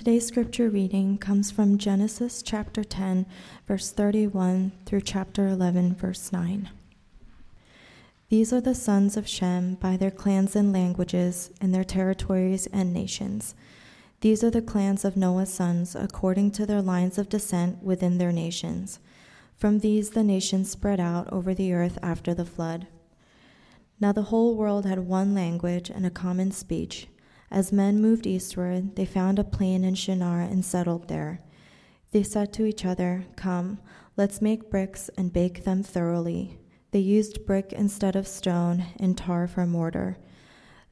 Today's scripture reading comes from Genesis chapter 10, verse 31 through chapter 11, verse 9. These are the sons of Shem by their clans and languages, and their territories and nations. These are the clans of Noah's sons according to their lines of descent within their nations. From these the nations spread out over the earth after the flood. Now the whole world had one language and a common speech. As men moved eastward, they found a plain in Shinar and settled there. They said to each other, Come, let's make bricks and bake them thoroughly. They used brick instead of stone and tar for mortar.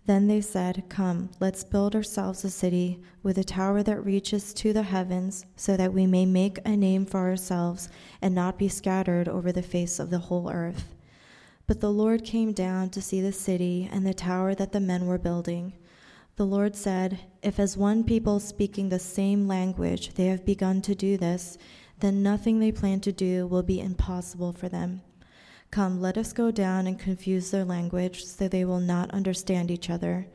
Then they said, Come, let's build ourselves a city with a tower that reaches to the heavens, so that we may make a name for ourselves and not be scattered over the face of the whole earth. But the Lord came down to see the city and the tower that the men were building. The Lord said, If as one people speaking the same language they have begun to do this, then nothing they plan to do will be impossible for them. Come, let us go down and confuse their language, so they will not understand each other.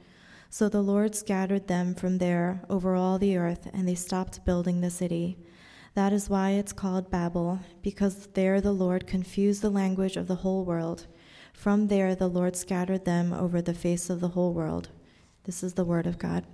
So the Lord scattered them from there over all the earth, and they stopped building the city. That is why it's called Babel, because there the Lord confused the language of the whole world. From there the Lord scattered them over the face of the whole world. This is the word of God.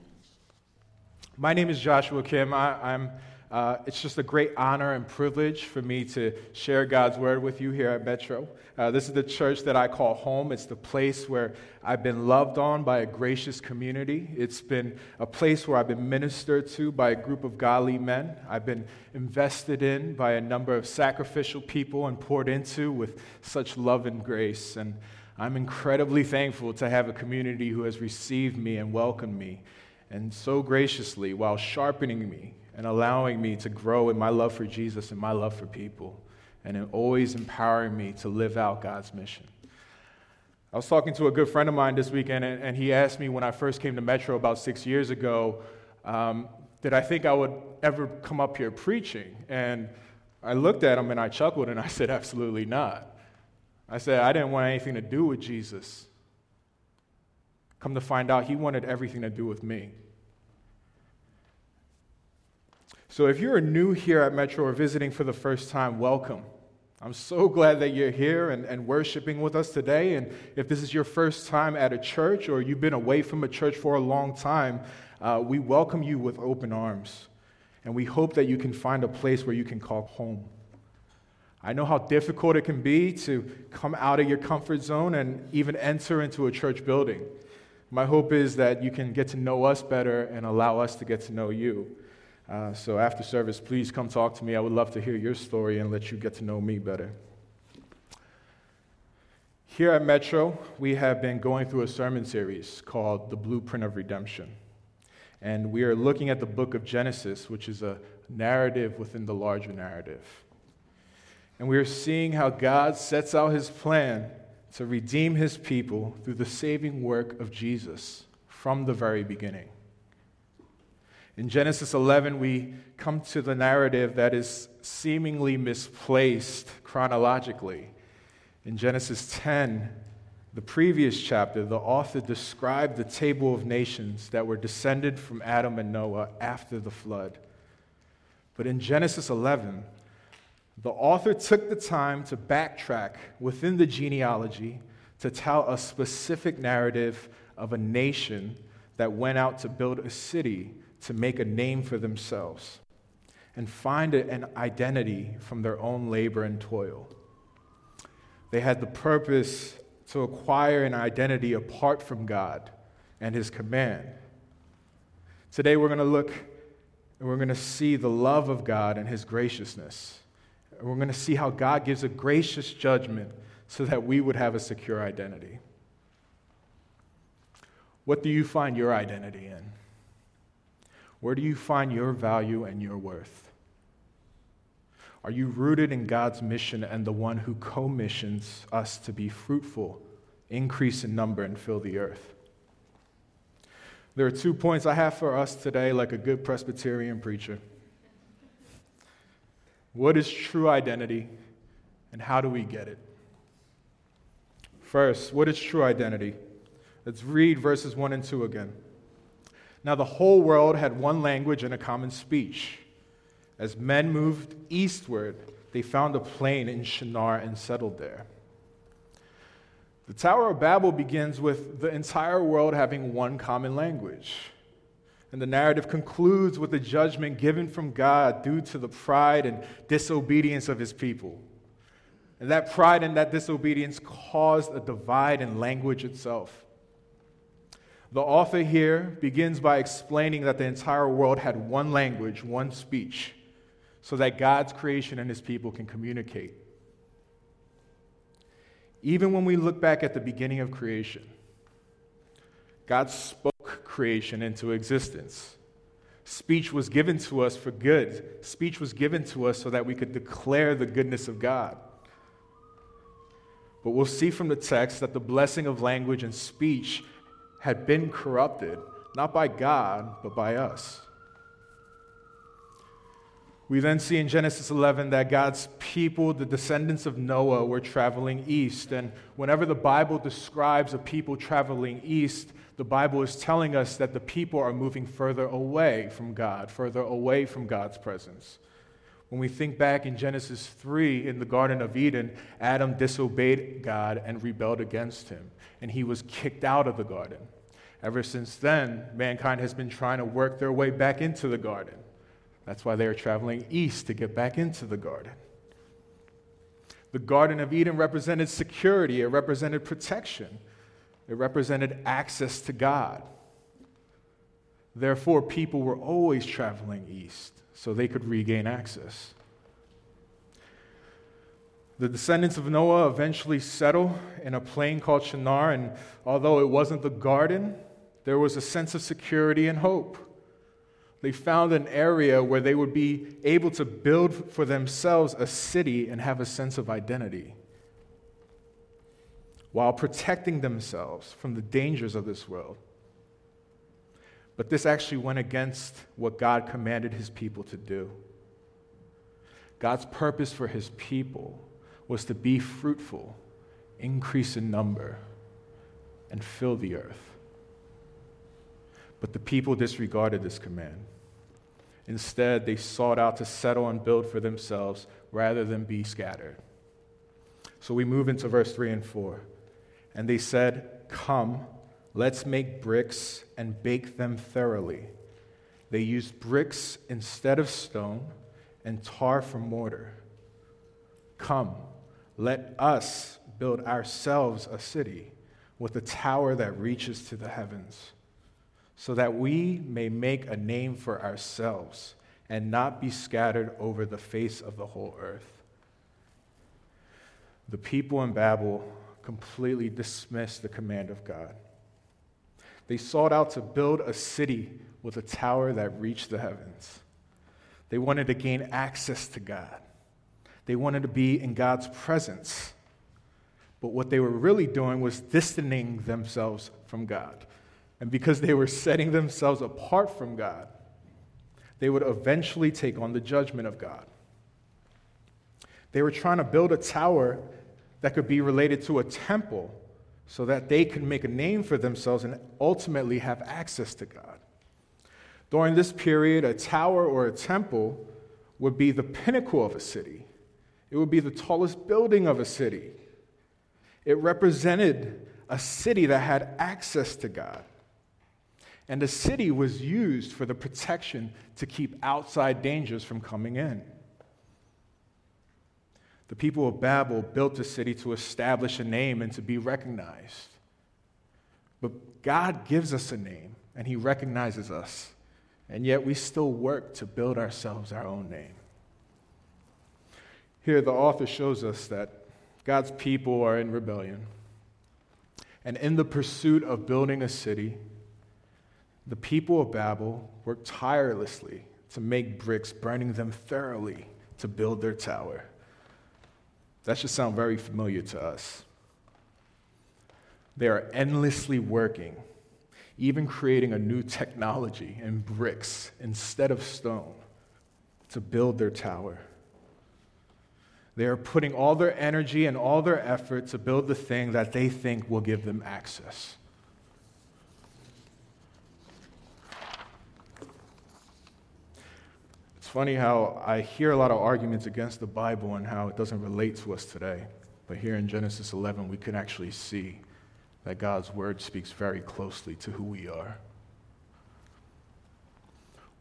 My name is Joshua Kim. I, am uh, it's just a great honor and privilege for me to share God's word with you here at Metro. Uh, this is the church that I call home. It's the place where I've been loved on by a gracious community. It's been a place where I've been ministered to by a group of godly men. I've been invested in by a number of sacrificial people and poured into with such love and grace. And I'm incredibly thankful to have a community who has received me and welcomed me, and so graciously while sharpening me and allowing me to grow in my love for Jesus and my love for people, and always empowering me to live out God's mission. I was talking to a good friend of mine this weekend, and, he asked me when I first came to Metro about six years ago, um, did I think I would ever come up here preaching? And I looked at him and I chuckled and I said, absolutely not. I said, I didn't want anything to do with Jesus. Come to find out, he wanted everything to do with me. So if you're new here at Metro or visiting for the first time, welcome. I'm so glad that you're here and, and worshiping with us today. And if this is your first time at a church or you've been away from a church for a long time, uh, we welcome you with open arms. And we hope that you can find a place where you can call home. I know how difficult it can be to come out of your comfort zone and even enter into a church building. My hope is that you can get to know us better and allow us to get to know you. Uh, so after service, please come talk to me. I would love to hear your story and let you get to know me better. Here at Metro, we have been going through a sermon series called The Blueprint of Redemption. And we are looking at the book of Genesis, which is a narrative within the larger narrative. And we are seeing how God sets out his plan to redeem his people through the saving work of Jesus from the very beginning. In Genesis 11, we come to the narrative that is seemingly misplaced chronologically. In Genesis 10, the previous chapter, the author described the table of nations that were descended from Adam and Noah after the flood. But in Genesis 11, the author took the time to backtrack within the genealogy to tell a specific narrative of a nation that went out to build a city to make a name for themselves and find an identity from their own labor and toil. They had the purpose to acquire an identity apart from God and His command. Today, we're going to look and we're going to see the love of God and His graciousness we're going to see how God gives a gracious judgment so that we would have a secure identity. What do you find your identity in? Where do you find your value and your worth? Are you rooted in God's mission and the one who commissions us to be fruitful, increase in number, and fill the earth? There are two points I have for us today, like a good Presbyterian preacher. What is true identity, and how do we get it? First, what is true identity? Let's read verses 1 and 2 again. Now, the whole world had one language and a common speech. As men moved eastward, they found a plain in Shinar and settled there. The Tower of Babel begins with the entire world having one common language. And the narrative concludes with a judgment given from God due to the pride and disobedience of his people. And that pride and that disobedience caused a divide in language itself. The author here begins by explaining that the entire world had one language, one speech, so that God's creation and his people can communicate. Even when we look back at the beginning of creation, God spoke creation into existence. Speech was given to us for good. Speech was given to us so that we could declare the goodness of God. But we'll see from the text that the blessing of language and speech had been corrupted, not by God, but by us. We then see in Genesis 11 that God's people, the descendants of Noah, were traveling east. And whenever the Bible describes a people traveling east, the Bible is telling us that the people are moving further away from God, further away from God's presence. When we think back in Genesis 3 in the Garden of Eden, Adam disobeyed God and rebelled against him, and he was kicked out of the garden. Ever since then, mankind has been trying to work their way back into the garden. That's why they are traveling east to get back into the garden. The Garden of Eden represented security, it represented protection, it represented access to God. Therefore, people were always traveling east so they could regain access. The descendants of Noah eventually settle in a plain called Shinar, and although it wasn't the garden, there was a sense of security and hope. They found an area where they would be able to build for themselves a city and have a sense of identity while protecting themselves from the dangers of this world. But this actually went against what God commanded his people to do. God's purpose for his people was to be fruitful, increase in number, and fill the earth. But the people disregarded this command. Instead, they sought out to settle and build for themselves rather than be scattered. So we move into verse 3 and 4. And they said, Come Let's make bricks and bake them thoroughly. They used bricks instead of stone and tar for mortar. Come, let us build ourselves a city with a tower that reaches to the heavens, so that we may make a name for ourselves and not be scattered over the face of the whole earth. The people in Babel completely dismissed the command of God. They sought out to build a city with a tower that reached the heavens. They wanted to gain access to God. They wanted to be in God's presence. But what they were really doing was distancing themselves from God. And because they were setting themselves apart from God, they would eventually take on the judgment of God. They were trying to build a tower that could be related to a temple so that they can make a name for themselves and ultimately have access to God. During this period, a tower or a temple would be the pinnacle of a city, it would be the tallest building of a city. It represented a city that had access to God. And the city was used for the protection to keep outside dangers from coming in. The people of Babel built a city to establish a name and to be recognized. But God gives us a name and He recognizes us, and yet we still work to build ourselves our own name. Here, the author shows us that God's people are in rebellion. And in the pursuit of building a city, the people of Babel worked tirelessly to make bricks, burning them thoroughly to build their tower. That should sound very familiar to us. They are endlessly working, even creating a new technology in bricks instead of stone to build their tower. They are putting all their energy and all their effort to build the thing that they think will give them access. Funny how I hear a lot of arguments against the Bible and how it doesn't relate to us today. But here in Genesis 11, we can actually see that God's word speaks very closely to who we are.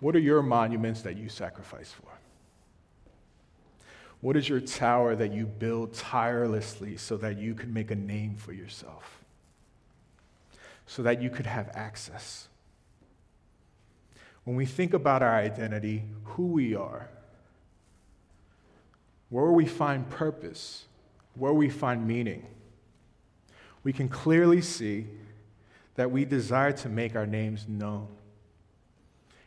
What are your monuments that you sacrifice for? What is your tower that you build tirelessly so that you can make a name for yourself? So that you could have access? When we think about our identity, who we are, where we find purpose, where we find meaning, we can clearly see that we desire to make our names known.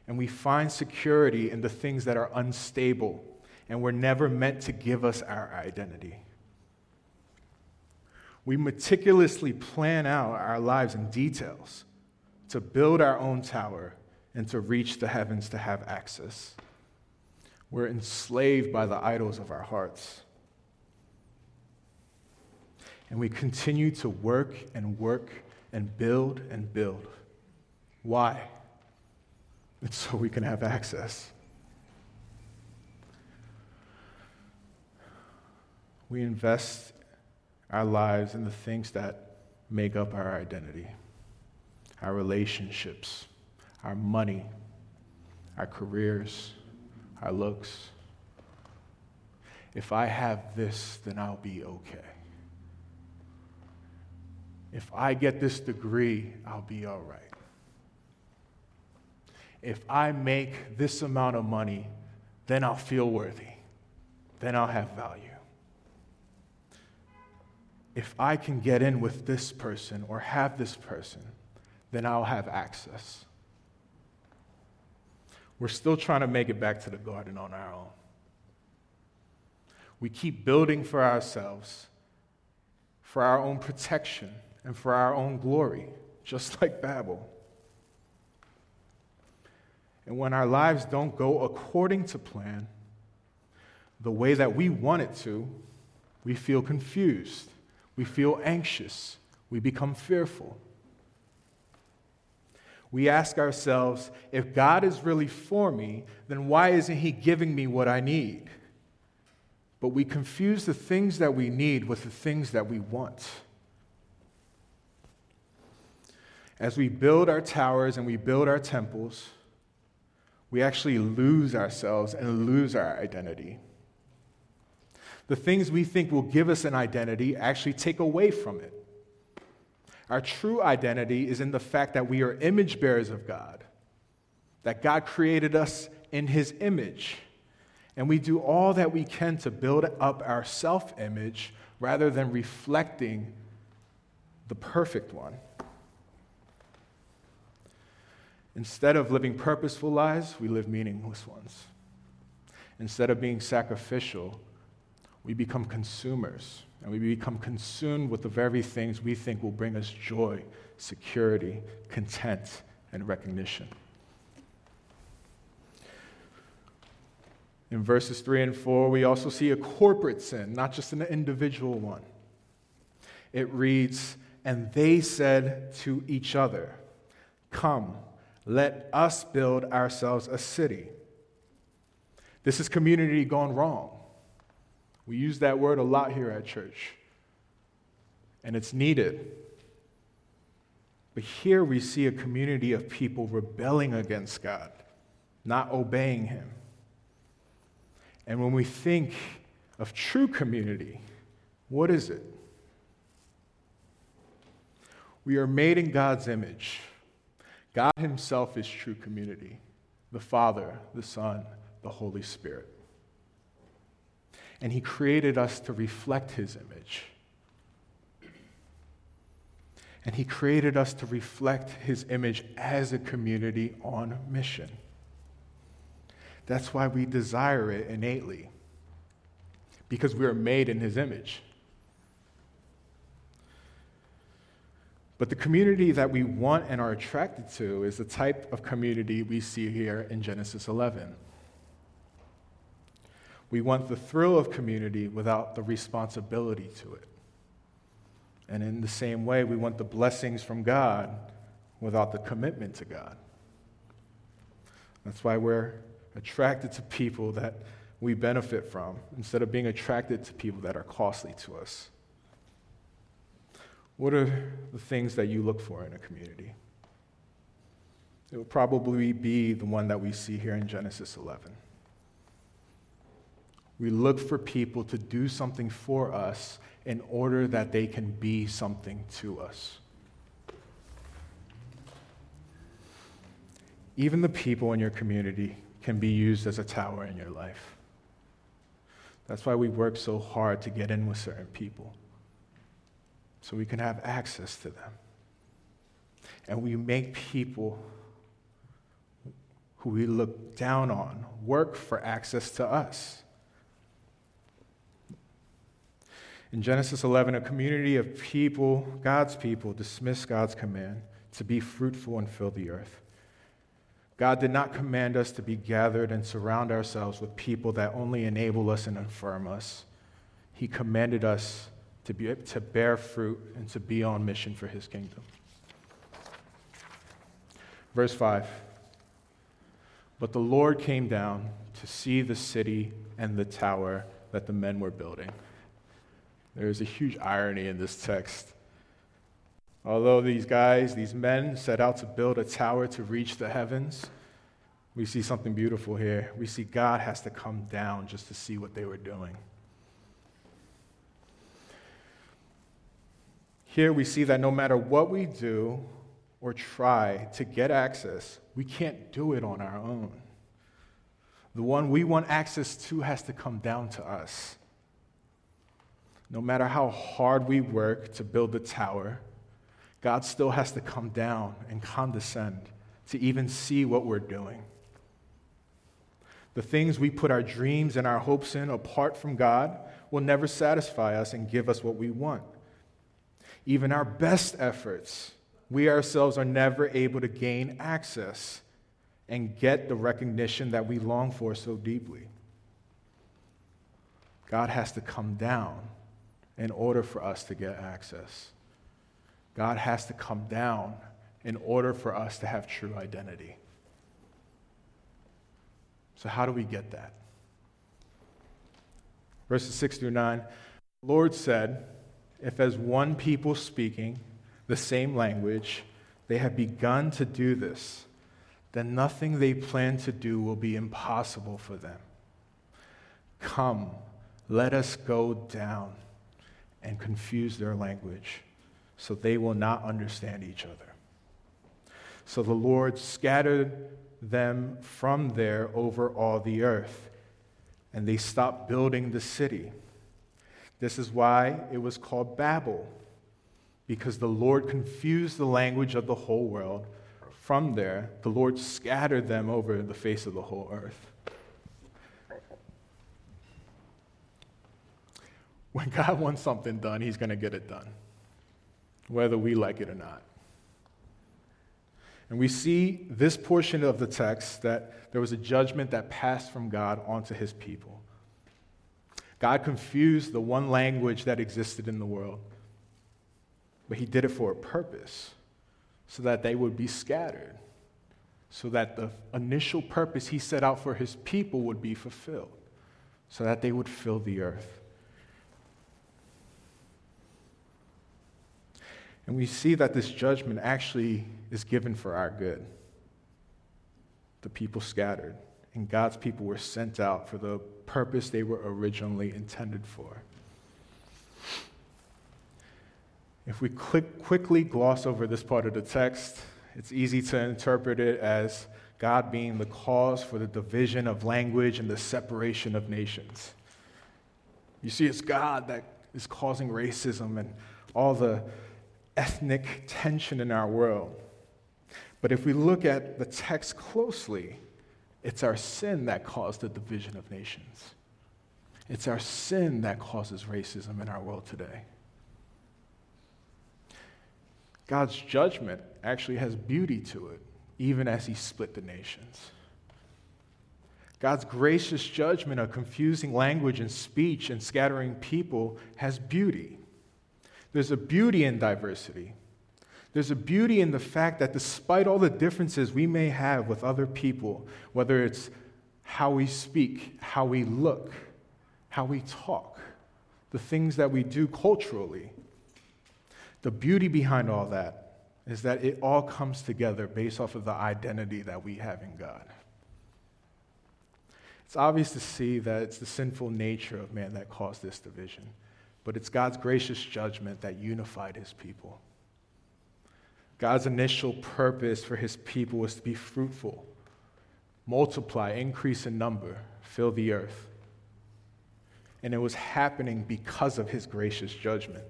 And we find security in the things that are unstable and were never meant to give us our identity. We meticulously plan out our lives in details to build our own tower and to reach the heavens to have access. We're enslaved by the idols of our hearts. And we continue to work and work and build and build. Why? It's so we can have access. We invest our lives in the things that make up our identity our relationships, our money, our careers, our looks. If I have this, then I'll be okay. If I get this degree, I'll be all right. If I make this amount of money, then I'll feel worthy. Then I'll have value. If I can get in with this person or have this person, then I'll have access. We're still trying to make it back to the garden on our own. We keep building for ourselves, for our own protection and for our own glory, just like Babel. And when our lives don't go according to plan, the way that we want it to, we feel confused, we feel anxious, we become fearful. We ask ourselves, if God is really for me, then why isn't He giving me what I need? But we confuse the things that we need with the things that we want. As we build our towers and we build our temples, we actually lose ourselves and lose our identity. The things we think will give us an identity actually take away from it. Our true identity is in the fact that we are image bearers of God, that God created us in His image. And we do all that we can to build up our self image rather than reflecting the perfect one. Instead of living purposeful lives, we live meaningless ones. Instead of being sacrificial, we become consumers and we become consumed with the very things we think will bring us joy, security, content, and recognition. In verses 3 and 4, we also see a corporate sin, not just an individual one. It reads, And they said to each other, Come, let us build ourselves a city. This is community gone wrong. We use that word a lot here at church, and it's needed. But here we see a community of people rebelling against God, not obeying Him. And when we think of true community, what is it? We are made in God's image. God Himself is true community the Father, the Son, the Holy Spirit. And He created us to reflect His image. And He created us to reflect His image as a community on mission. That's why we desire it innately, because we are made in His image. But the community that we want and are attracted to is the type of community we see here in Genesis 11. We want the thrill of community without the responsibility to it. And in the same way, we want the blessings from God without the commitment to God. That's why we're attracted to people that we benefit from instead of being attracted to people that are costly to us? What are the things that you look for in a community? It will probably be the one that we see here in Genesis 11. We look for people to do something for us in order that they can be something to us. Even the people in your community can be used as a tower in your life. That's why we work so hard to get in with certain people, so we can have access to them. And we make people who we look down on work for access to us. In Genesis 11, a community of people, God's people, dismiss God's command to be fruitful and fill the earth. God did not command us to be gathered and surround ourselves with people that only enable us and affirm us. He commanded us to, be, to bear fruit and to be on mission for his kingdom. Verse 5 But the Lord came down to see the city and the tower that the men were building. There is a huge irony in this text. Although these guys, these men, set out to build a tower to reach the heavens, we see something beautiful here. We see God has to come down just to see what they were doing. Here we see that no matter what we do or try to get access, we can't do it on our own. The one we want access to has to come down to us. No matter how hard we work to build the tower, God still has to come down and condescend to even see what we're doing. The things we put our dreams and our hopes in apart from God will never satisfy us and give us what we want. Even our best efforts, we ourselves are never able to gain access and get the recognition that we long for so deeply. God has to come down in order for us to get access. God has to come down in order for us to have true identity. So, how do we get that? Verses 6 through 9 The Lord said, If as one people speaking the same language, they have begun to do this, then nothing they plan to do will be impossible for them. Come, let us go down and confuse their language, so they will not understand each other. So the Lord scattered them from there over all the earth, and they stopped building the city. This is why it was called Babel, because the Lord confused the language of the whole world. From there, the Lord scattered them over the face of the whole earth. When God wants something done, He's going to get it done, whether we like it or not. And we see this portion of the text that there was a judgment that passed from God onto His people. God confused the one language that existed in the world, but He did it for a purpose so that they would be scattered, so that the initial purpose He set out for His people would be fulfilled, so that they would fill the earth. And we see that this judgment actually is given for our good. The people scattered, and God's people were sent out for the purpose they were originally intended for. If we quick, quickly gloss over this part of the text, it's easy to interpret it as God being the cause for the division of language and the separation of nations. You see, it's God that is causing racism and all the ethnic tension in our world. But if we look at the text closely, it's our sin that caused the division of nations. It's our sin that causes racism in our world today. God's judgment actually has beauty to it, even as He split the nations. God's gracious judgment of confusing language and speech and scattering people has beauty. There's a beauty in diversity. There's a beauty in the fact that despite all the differences we may have with other people, whether it's how we speak, how we look, how we talk, the things that we do culturally. The beauty behind all that is that it all comes together based off of the identity that we have in God. It's obvious to see that it's the sinful nature of man that caused this division, but it's God's gracious judgment that unified his people. God's initial purpose for his people was to be fruitful, multiply, increase in number, fill the earth. And it was happening because of his gracious judgment.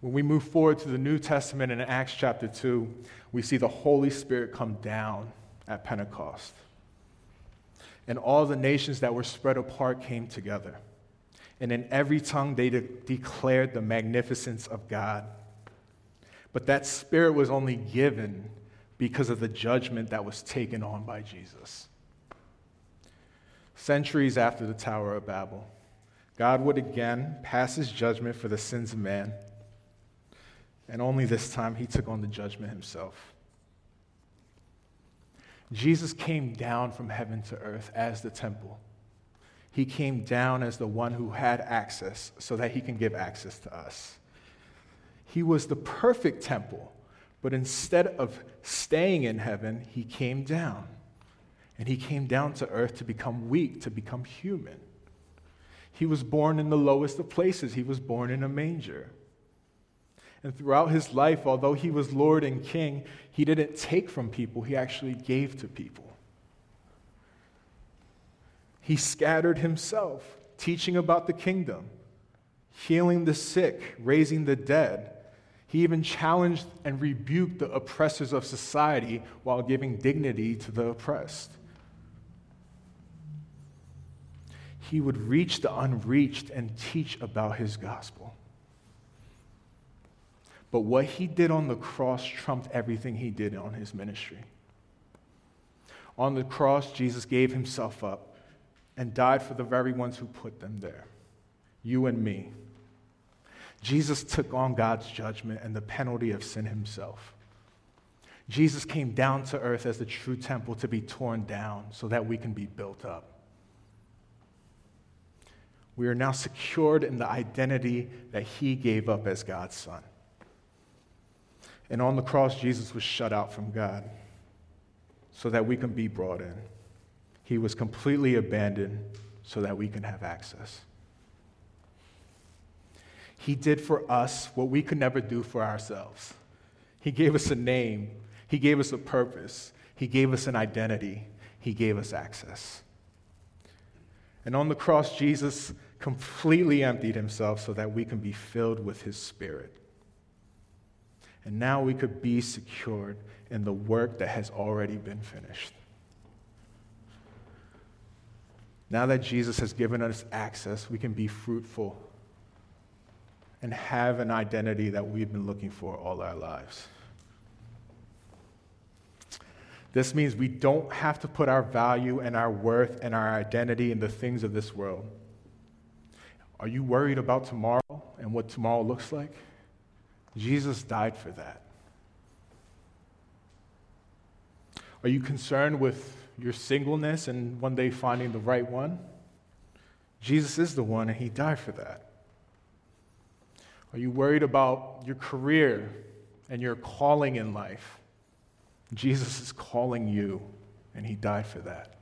When we move forward to the New Testament in Acts chapter 2, we see the Holy Spirit come down at Pentecost and all the nations that were spread apart came together. And in every tongue they de- declared the magnificence of God. But that spirit was only given because of the judgment that was taken on by Jesus. Centuries after the Tower of Babel, God would again pass his judgment for the sins of man. And only this time he took on the judgment himself. Jesus came down from heaven to earth as the temple. He came down as the one who had access so that he can give access to us. He was the perfect temple, but instead of staying in heaven, he came down. And he came down to earth to become weak, to become human. He was born in the lowest of places, he was born in a manger. And throughout his life, although he was Lord and King, he didn't take from people, he actually gave to people. He scattered himself, teaching about the kingdom, healing the sick, raising the dead. He even challenged and rebuked the oppressors of society while giving dignity to the oppressed. He would reach the unreached and teach about his gospel. But what he did on the cross trumped everything he did on his ministry. On the cross, Jesus gave himself up and died for the very ones who put them there you and me. Jesus took on God's judgment and the penalty of sin himself. Jesus came down to earth as the true temple to be torn down so that we can be built up. We are now secured in the identity that he gave up as God's son. And on the cross, Jesus was shut out from God so that we can be brought in. He was completely abandoned so that we can have access. He did for us what we could never do for ourselves. He gave us a name, He gave us a purpose, He gave us an identity, He gave us access. And on the cross, Jesus completely emptied Himself so that we can be filled with His Spirit. And now we could be secured in the work that has already been finished. Now that Jesus has given us access, we can be fruitful and have an identity that we've been looking for all our lives. This means we don't have to put our value and our worth and our identity in the things of this world. Are you worried about tomorrow and what tomorrow looks like? Jesus died for that. Are you concerned with your singleness and one day finding the right one? Jesus is the one, and He died for that. Are you worried about your career and your calling in life? Jesus is calling you, and He died for that.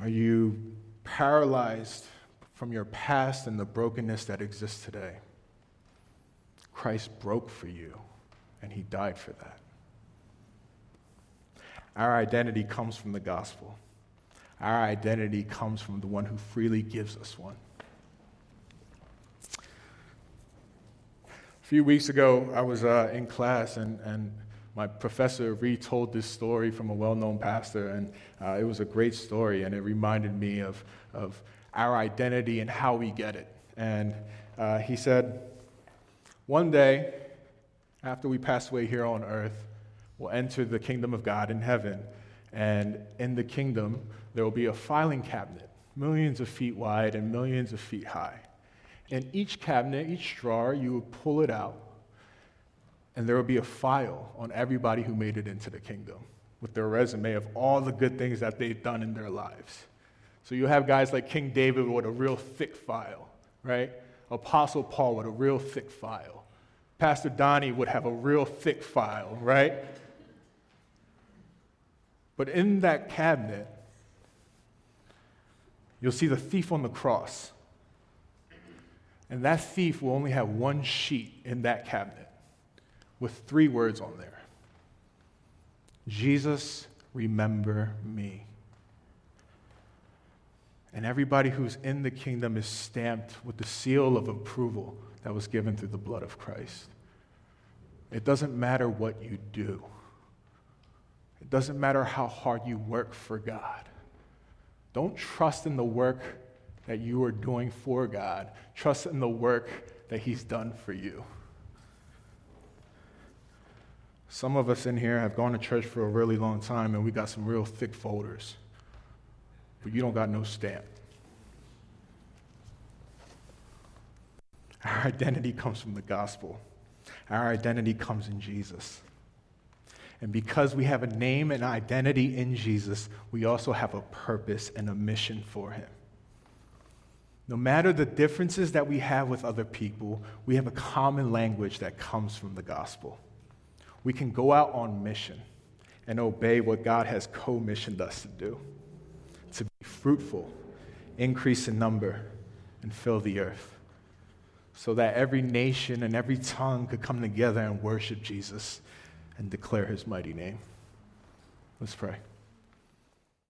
Are you paralyzed from your past and the brokenness that exists today. Christ broke for you, and he died for that. Our identity comes from the gospel. Our identity comes from the one who freely gives us one. A few weeks ago, I was uh, in class, and, and my professor retold this story from a well known pastor, and uh, it was a great story, and it reminded me of, of our identity and how we get it. And uh, he said, One day, after we pass away here on earth, we'll enter the kingdom of God in heaven. And in the kingdom, there will be a filing cabinet, millions of feet wide and millions of feet high. In each cabinet, each drawer, you would pull it out. And there will be a file on everybody who made it into the kingdom with their resume of all the good things that they've done in their lives. So you have guys like King David with a real thick file, right? Apostle Paul with a real thick file. Pastor Donnie would have a real thick file, right? But in that cabinet, you'll see the thief on the cross. And that thief will only have one sheet in that cabinet with three words on there Jesus, remember me. And everybody who's in the kingdom is stamped with the seal of approval that was given through the blood of Christ. It doesn't matter what you do, it doesn't matter how hard you work for God. Don't trust in the work that you are doing for God, trust in the work that He's done for you. Some of us in here have gone to church for a really long time and we got some real thick folders, but you don't got no stamp. Our identity comes from the gospel. Our identity comes in Jesus. And because we have a name and identity in Jesus, we also have a purpose and a mission for him. No matter the differences that we have with other people, we have a common language that comes from the gospel we can go out on mission and obey what God has commissioned us to do to be fruitful, increase in number, and fill the earth, so that every nation and every tongue could come together and worship Jesus and declare his mighty name. Let's pray.